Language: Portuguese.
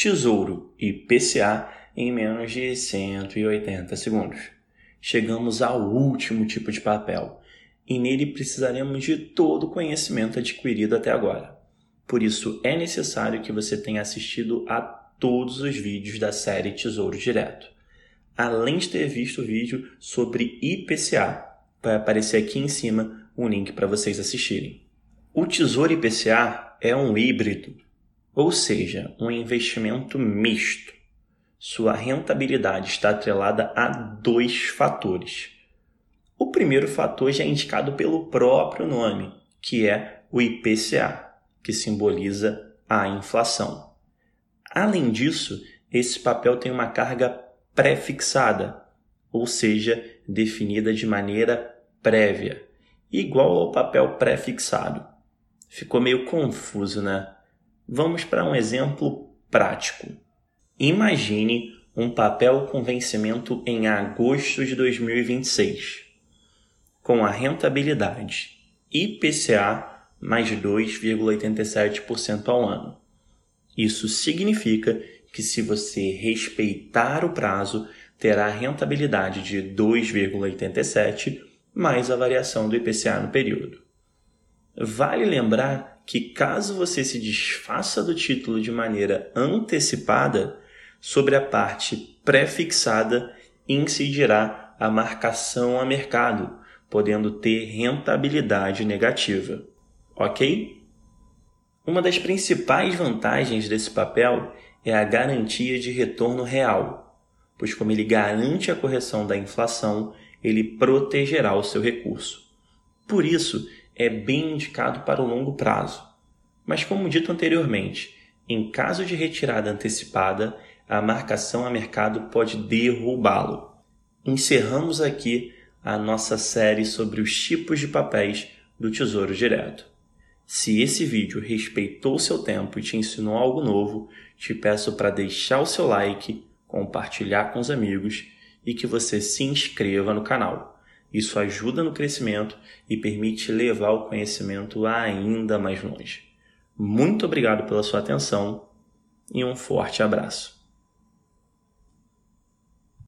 Tesouro IPCA em menos de 180 segundos. Chegamos ao último tipo de papel e nele precisaremos de todo o conhecimento adquirido até agora. Por isso é necessário que você tenha assistido a todos os vídeos da série Tesouro Direto. Além de ter visto o vídeo sobre IPCA, vai aparecer aqui em cima um link para vocês assistirem. O Tesouro IPCA é um híbrido, ou seja, um investimento misto. Sua rentabilidade está atrelada a dois fatores. O primeiro fator já é indicado pelo próprio nome, que é o IPCA, que simboliza a inflação. Além disso, esse papel tem uma carga pré-fixada, ou seja, definida de maneira prévia, igual ao papel pré-fixado. Ficou meio confuso, né? Vamos para um exemplo prático. Imagine um papel com vencimento em agosto de 2026, com a rentabilidade IPCA mais 2,87% ao ano. Isso significa que, se você respeitar o prazo, terá rentabilidade de 2,87 mais a variação do IPCA no período. Vale lembrar que, caso você se desfaça do título de maneira antecipada, sobre a parte pré-fixada incidirá a marcação a mercado, podendo ter rentabilidade negativa. Ok? Uma das principais vantagens desse papel é a garantia de retorno real, pois, como ele garante a correção da inflação, ele protegerá o seu recurso. Por isso, é bem indicado para o longo prazo. Mas, como dito anteriormente, em caso de retirada antecipada, a marcação a mercado pode derrubá-lo. Encerramos aqui a nossa série sobre os tipos de papéis do Tesouro Direto. Se esse vídeo respeitou seu tempo e te ensinou algo novo, te peço para deixar o seu like, compartilhar com os amigos e que você se inscreva no canal. Isso ajuda no crescimento e permite levar o conhecimento ainda mais longe. Muito obrigado pela sua atenção e um forte abraço.